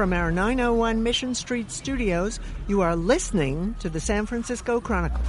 from our 901 Mission Street studios, you are listening to the San Francisco Chronicle.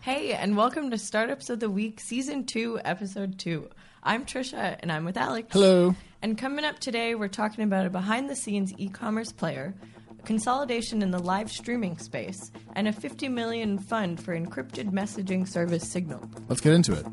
Hey, and welcome to Startups of the Week, Season 2, Episode 2. I'm Trisha, and I'm with Alex. Hello. And coming up today, we're talking about a behind the scenes e commerce player, consolidation in the live streaming space, and a 50 million fund for encrypted messaging service Signal. Let's get into it.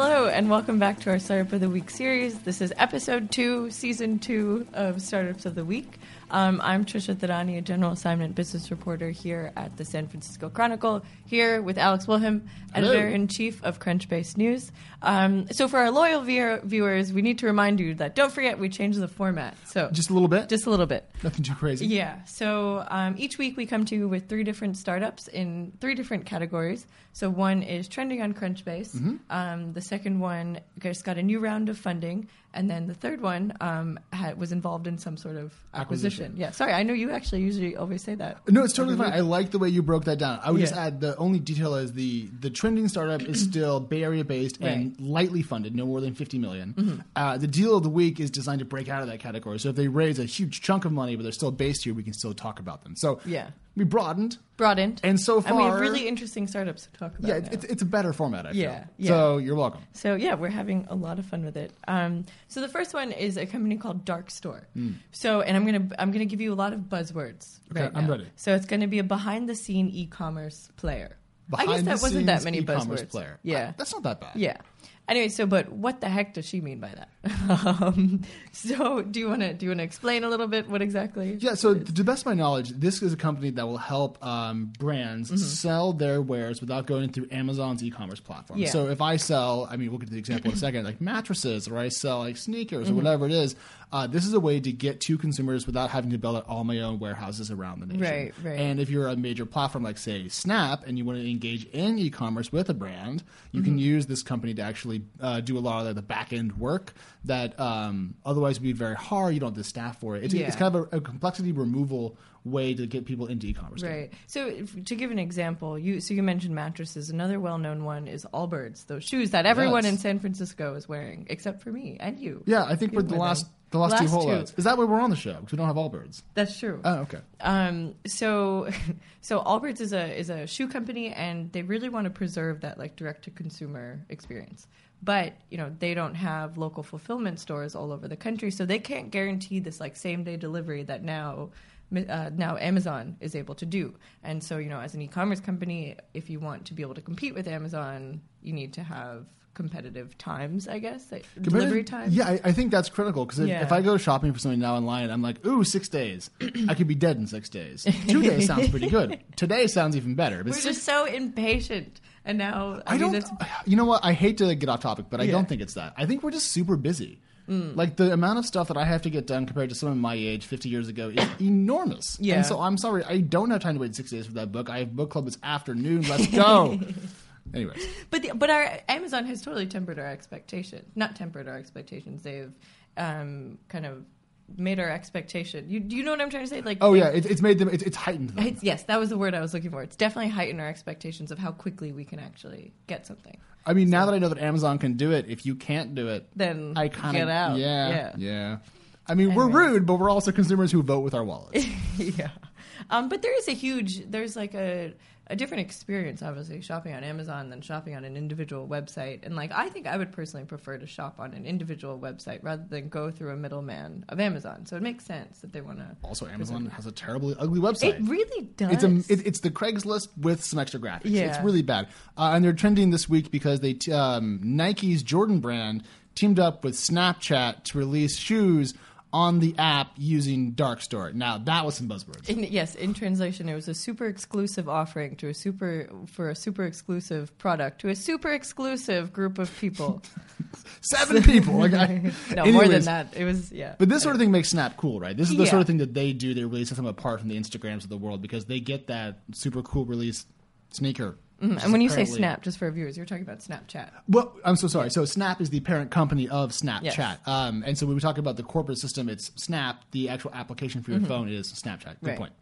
Hello, and welcome back to our Startup of the Week series. This is episode two, season two of Startups of the Week. Um, I'm Trisha Thadani, a general assignment business reporter here at the San Francisco Chronicle, here with Alex Wilhelm, editor in chief of Crunchbase News. Um, so, for our loyal viewer, viewers, we need to remind you that don't forget we changed the format. So, Just a little bit? just a little bit. Nothing too crazy. Yeah. So um, each week we come to you with three different startups in three different categories. So one is trending on Crunchbase. Mm-hmm. Um, the second one just got a new round of funding, and then the third one um, had, was involved in some sort of acquisition. Acquisition. Yeah. Sorry, I know you actually usually always say that. No, it's totally fine. I like the way you broke that down. I would just add the only detail is the the trending startup is still Bay Area based and lightly funded, no more than fifty million. Uh, the deal of the week is designed to break out of that category. So if they raise a huge chunk of money, but they're still based here, we can still talk about them. So Yeah. we broadened, Broadened. and so far, and we have really interesting startups to talk about. yeah, now. it's, it's a better format. I feel. Yeah, yeah. So you're welcome. So yeah, we're having a lot of fun with it. Um, so the first one is a company called Darkstore. So and I'm gonna I'm gonna give you a lot of buzzwords. Okay, right I'm now. ready. So it's gonna be a behind the scene e-commerce player. I guess that wasn't that many e-commerce buzzwords. player. Yeah, Uh, that's not that bad. yeah. Anyway, so but what the heck does she mean by that? um, so do you want to do you want to explain a little bit what exactly? Yeah, so to the best of my knowledge, this is a company that will help um, brands Mm-hmm. sell their wares without going through Amazon's e-commerce platform. Yeah. So if I sell, I mean, we'll get to the example in a second, like mattresses, or I sell like sneakers Mm-hmm. or whatever it is. Uh, this is a way to get to consumers without having to build out all my own warehouses around the nation. Right, right. And if you're a major platform like say Snap, and you want to engage in e-commerce with a brand, you Mm-hmm. can use this company to actually uh, do a lot of the, back end work that um, otherwise would be very hard. You don't have the staff for it. It's, Yeah. it's kind of a, a complexity removal way to get people into e-commerce. Right. So if, to give an example, you so you mentioned mattresses. Another well-known one is Allbirds, those shoes that everyone Yes. in San Francisco is wearing, except for me and you. Yeah, I think for the last. The last, two Last two. holdouts. Is that why we're on the show? Because we don't have Allbirds. That's true. Oh, okay. Um, so, so Allbirds is a is a shoe company, and they really want to preserve that like direct to consumer experience. But you know they don't have local fulfillment stores all over the country, so they can't guarantee this like same day delivery that now. Uh, now Amazon is able to do, and so you know, as an e-commerce company, if you want to be able to compete with Amazon, you need to have competitive times, I guess, like delivery times. Yeah, I, I think that's critical because if, Yeah. if I go shopping for something now online, I'm like, ooh, six days. I could be dead in six days. Two days sounds pretty good. Today sounds even better. But we're six, just so impatient, and now I, I mean, don't. it's You know what? I hate to get off topic, but I Yeah. Mm. don't think it's that. I think we're just super busy. Like the amount of stuff that I have to get done compared to someone my age 50 years ago is enormous. Yeah. And so I'm sorry, I don't have time to wait six days for that book. I have book club this afternoon. Let's go. Anyways, But the, but our Amazon has totally tempered our expectations. Not tempered our expectations. They've um, kind of made our expectation. You do you know what I'm trying to say? Like oh yeah, it, it's made them. It's, it's heightened them. it's- yes, that was the word I was looking for. It's definitely heightened our expectations of how quickly we can actually get something. I mean, now that I know that Amazon can do it, if you can't do it, Then I kind of get out. Yeah, Yeah. yeah. I mean, we're rude, but we're also consumers who vote with our wallets. yeah. Um, but there is a huge, there's like a, a different experience, obviously, shopping on Amazon than shopping on an individual website. And like, I think I would personally prefer to shop on an individual website rather than go through a middleman of Amazon. So it makes sense that they want to. also, Amazon has a terribly ugly website. It really does. It's a it, it's the Craigslist with some extra graphics. Yeah. It's really bad, uh, and they're trending this week because they t- um, Nike's Jordan brand teamed up with Snapchat to release shoes on the app using Darkstore. Now that was some buzzwords. In, yes, in translation, it was a super exclusive offering to a super for a super exclusive product to a super exclusive group of people. Seven people. Like, I, no, more than that. It was yeah. But this sort of thing makes Snap cool, right? This is the Yeah. sort of thing that they do. They really set them apart from the Instagrams of the world because they get that super cool release sneaker Mhm. And when you say Snap, just for our viewers, you're talking about Snapchat. Well, I'm so sorry. So Snap is the parent company of Snapchat. Yes. Um, and so when we talk about the corporate system, it's Snap. The actual application for your phone is Snapchat. Good Mm-hmm. Right. point.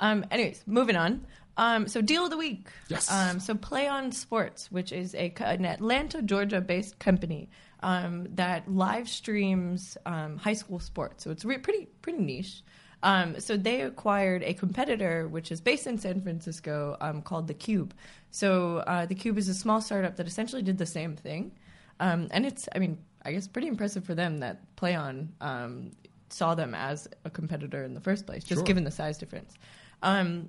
Um, anyways, moving on. Um, so, deal of the week. Yes. Um, so, PlayOn Sports, which is a an Atlanta, Georgia based company um, that live streams um, high school sports. So, it's re- pretty pretty niche. Um, so, they acquired a competitor, which is based in San Francisco, um, called The Cube. So, uh, The Cube is a small startup that essentially did the same thing. Um, and it's, I mean, I guess pretty impressive for them that PlayOn um, saw them as a competitor in the first place, just Sure. given the size difference. Um,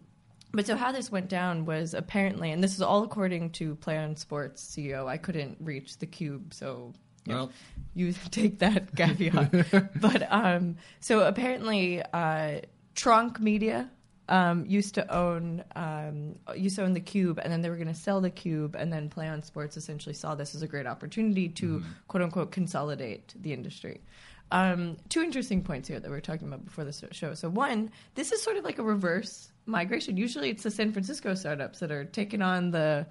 but so how this went down was apparently, and this is all according to PlayOn Sports CEO. I couldn't reach the cube, so Well. you take that caveat. but um, so apparently, uh, Tronc Media um, used to own um, used to own the cube, and then they were going to sell the cube, and then PlayOn Sports essentially saw this as a great opportunity to quote unquote consolidate the industry. Um, two interesting points here that we were talking about before the show. So one, this is sort of like a reverse migration. Usually, it's the San Francisco startups that are taking on the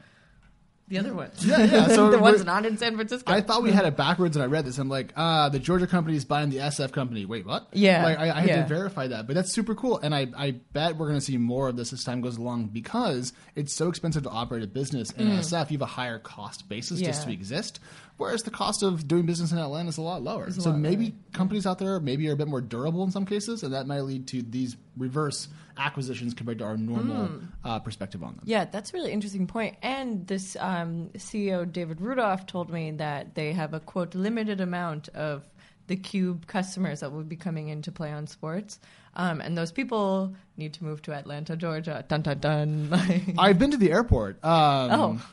the other ones. Yeah, yeah. So the ones not in San Francisco. I thought we had it backwards, and I read this. I'm like, ah, the Georgia company is buying the SF company. Wait, what? Yeah, like I, I had yeah. to verify that, but that's super cool, and I, I bet we're going to see more of this as time goes along because it's so expensive to operate a business in SF. You have a higher cost basis just Mm. To exist, whereas the cost of doing business in Atlanta is a lot lower. So lot maybe lower, companies out there maybe are a bit more durable in some cases, and that might lead to these reverse acquisitions compared to our normal Mm. uh, perspective on them. Yeah, that's a really interesting point. And this um, CEO, David Rudolph, told me that they have a quote limited amount of the Cube customers that will be coming in to PlayOn Sports. Um, and those people need to move to Atlanta, Georgia. Dun dun dun. I've been to the airport. Um, oh,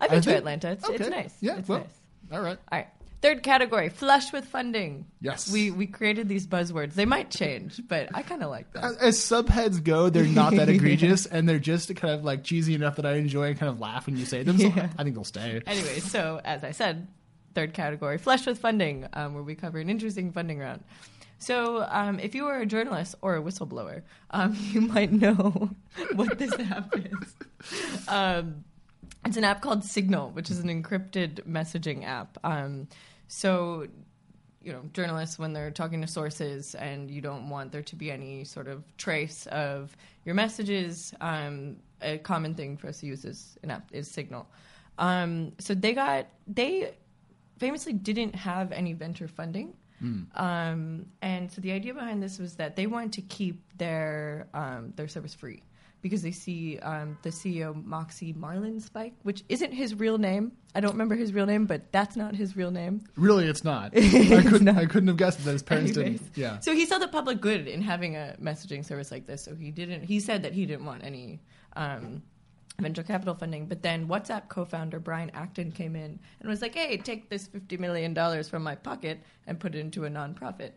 I've been I to think- Atlanta. It's, it's nice. Yeah, it's well, nice. All right. All right. Third category, flush with funding. Yes. We we created these buzzwords. They might change, but I kind of like them. As, as subheads go, they're not that egregious, and they're just kind of like cheesy enough that I enjoy and kind of laugh when you say them. So Yeah. I think they'll stay. Anyway, so as I said, third category, flush with funding, um, where we cover an interesting funding round. So, um, if you are a journalist or a whistleblower, um, you might know what this app is. Um, it's an app called Signal, which is an encrypted messaging app. Um, so, you know, journalists, when they're talking to sources and you don't want there to be any sort of trace of your messages, um, a common thing for us to use is an app is Signal. Um, so they got they famously didn't have any venture funding. Um, and so the idea behind this was that they wanted to keep their um, their service free because they see um, the CEO Moxie Marlinspike, which isn't his real name. I don't remember his real name, but that's not his real name. Really, it's not. I couldn't. I couldn't have guessed that his parents Anyways. didn't. Yeah. So he saw the public good in having a messaging service like this. So he didn't. He said that he didn't want any um, venture capital funding. But then WhatsApp co-founder Brian Acton came in and was like, "Hey, take this fifty million dollars from my pocket and put it into a nonprofit,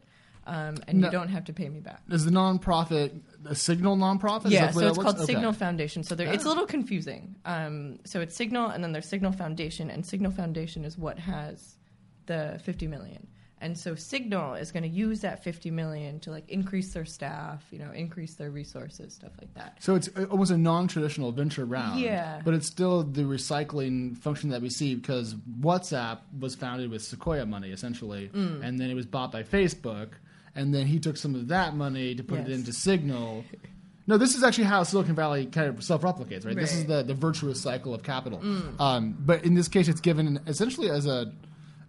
um, and No. you don't have to pay me back." Is the nonprofit a Signal nonprofit? Yeah, so it's called? Okay. Signal Foundation. So there, it's a Ah. little confusing. Um, so it's Signal, and then there's Signal Foundation, and Signal Foundation is what has the 50 million. And so Signal is going to use that 50 million to like increase their staff, you know, increase their resources, stuff like that. So it's almost a non-traditional venture round. Yeah. But it's still the recycling function that we see because WhatsApp was founded with Sequoia money essentially, Mm. and then it was bought by Facebook, and then he took some of that money to put it into Signal. No, this is actually how Silicon Valley kind of self-replicates, right? This is the, the virtuous cycle of capital. Um, but in this case, it's given essentially as a,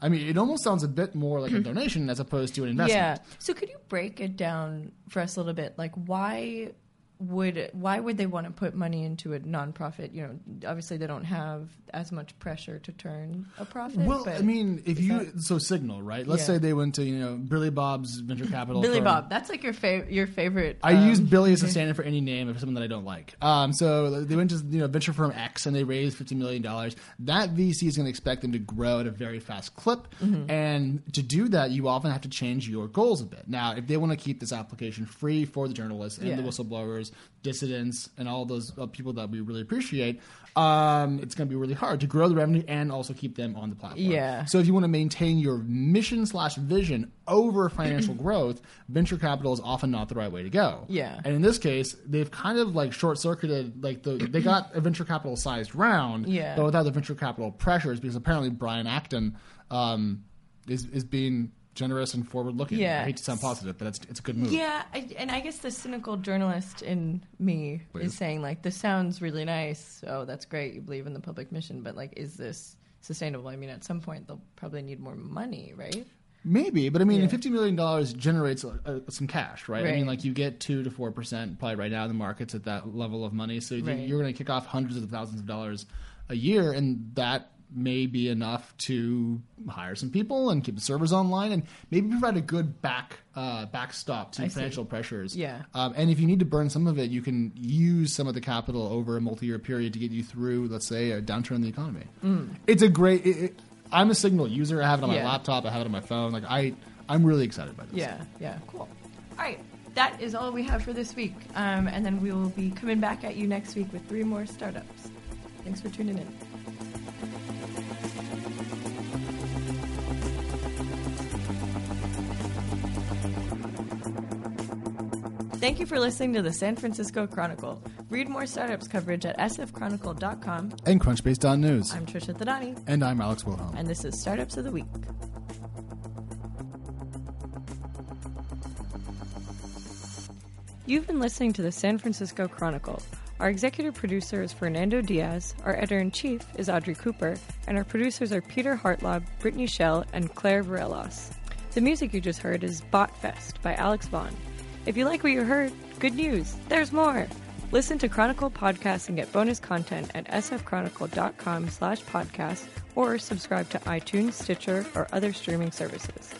I mean, it almost sounds a bit more like a donation as opposed to an investment. Yeah. So could you break it down for us a little bit? Like why would why would they want to put money into a nonprofit? You know, obviously they don't have as much pressure to turn a profit. Well, I mean, if you that- so Signal, right? Let's Yeah. say they went to you know Billy Bob's venture capital. Billy firm. Bob, that's like your favorite your favorite. I um, use Billy as a stand-in for any name of someone that I don't like. Um, so they went to you know venture firm X and they raised fifty million dollars. That VC is going to expect them to grow at a very fast clip, Mm-hmm. and to do that, you often have to change your goals a bit. Now, if they want to keep this application free for the journalists and the whistleblowers dissidents, and all those uh, people that we really appreciate, um, it's going to be really hard to grow the revenue and also keep them on the platform. Yeah. So if you want to maintain your mission slash vision over financial growth, venture capital is often not the right way to go. Yeah. And in this case, they've kind of like short circuited, like the they got a venture capital sized round, Yeah. but without the venture capital pressures, because apparently Brian Acton um, is is being generous and forward looking. Yeah. I hate to sound positive, but it's it's a good move. Yeah, I, and I guess the cynical journalist in me Please. is saying like, "This sounds really nice. Oh, that's great. You believe in the public mission, but like, is this sustainable? I mean, at some point they'll probably need more money, right? Maybe, but I mean, Yeah. fifty million dollars generates uh, some cash, right? I mean, like you get two to four percent probably right now in the markets at that level of money. So Right. you're going to kick off hundreds of thousands of dollars a year, and that may be enough to hire some people and keep the servers online, and maybe provide a good back uh, backstop to I see. financial pressures. Yeah. Um, and if you need to burn some of it, you can use some of the capital over a multi-year period to get you through, let's say, a downturn in the economy. It's a great. It, it, I'm a Signal user. I have it on my Mm. Laptop. I have it on my phone. Like I, I'm really excited by this. Yeah, yeah, cool. All right, that is all we have for this week, um, and then we will be coming back at you next week with three more startups. Thanks for tuning in. Thank you for listening to the San Francisco Chronicle. Read more startups coverage at sfchronicle.com. And Crunchbase.news. I'm Trisha Thadani, and I'm Alex Wilhelm. and this is Startups of the Week. You've been listening to the San Francisco Chronicle. Our executive producer is Fernando Diaz, our editor in chief is Audrey Cooper, and our producers are Peter Hartlaub, Brittany Shell, and Claire Varelos. The music you just heard is Botfest by Alex Vaughn. If you like what you heard, good news, there's more! Listen to Chronicle podcasts and get bonus content at sfchronicle.com slash podcast or subscribe to iTunes, Stitcher, or other streaming services.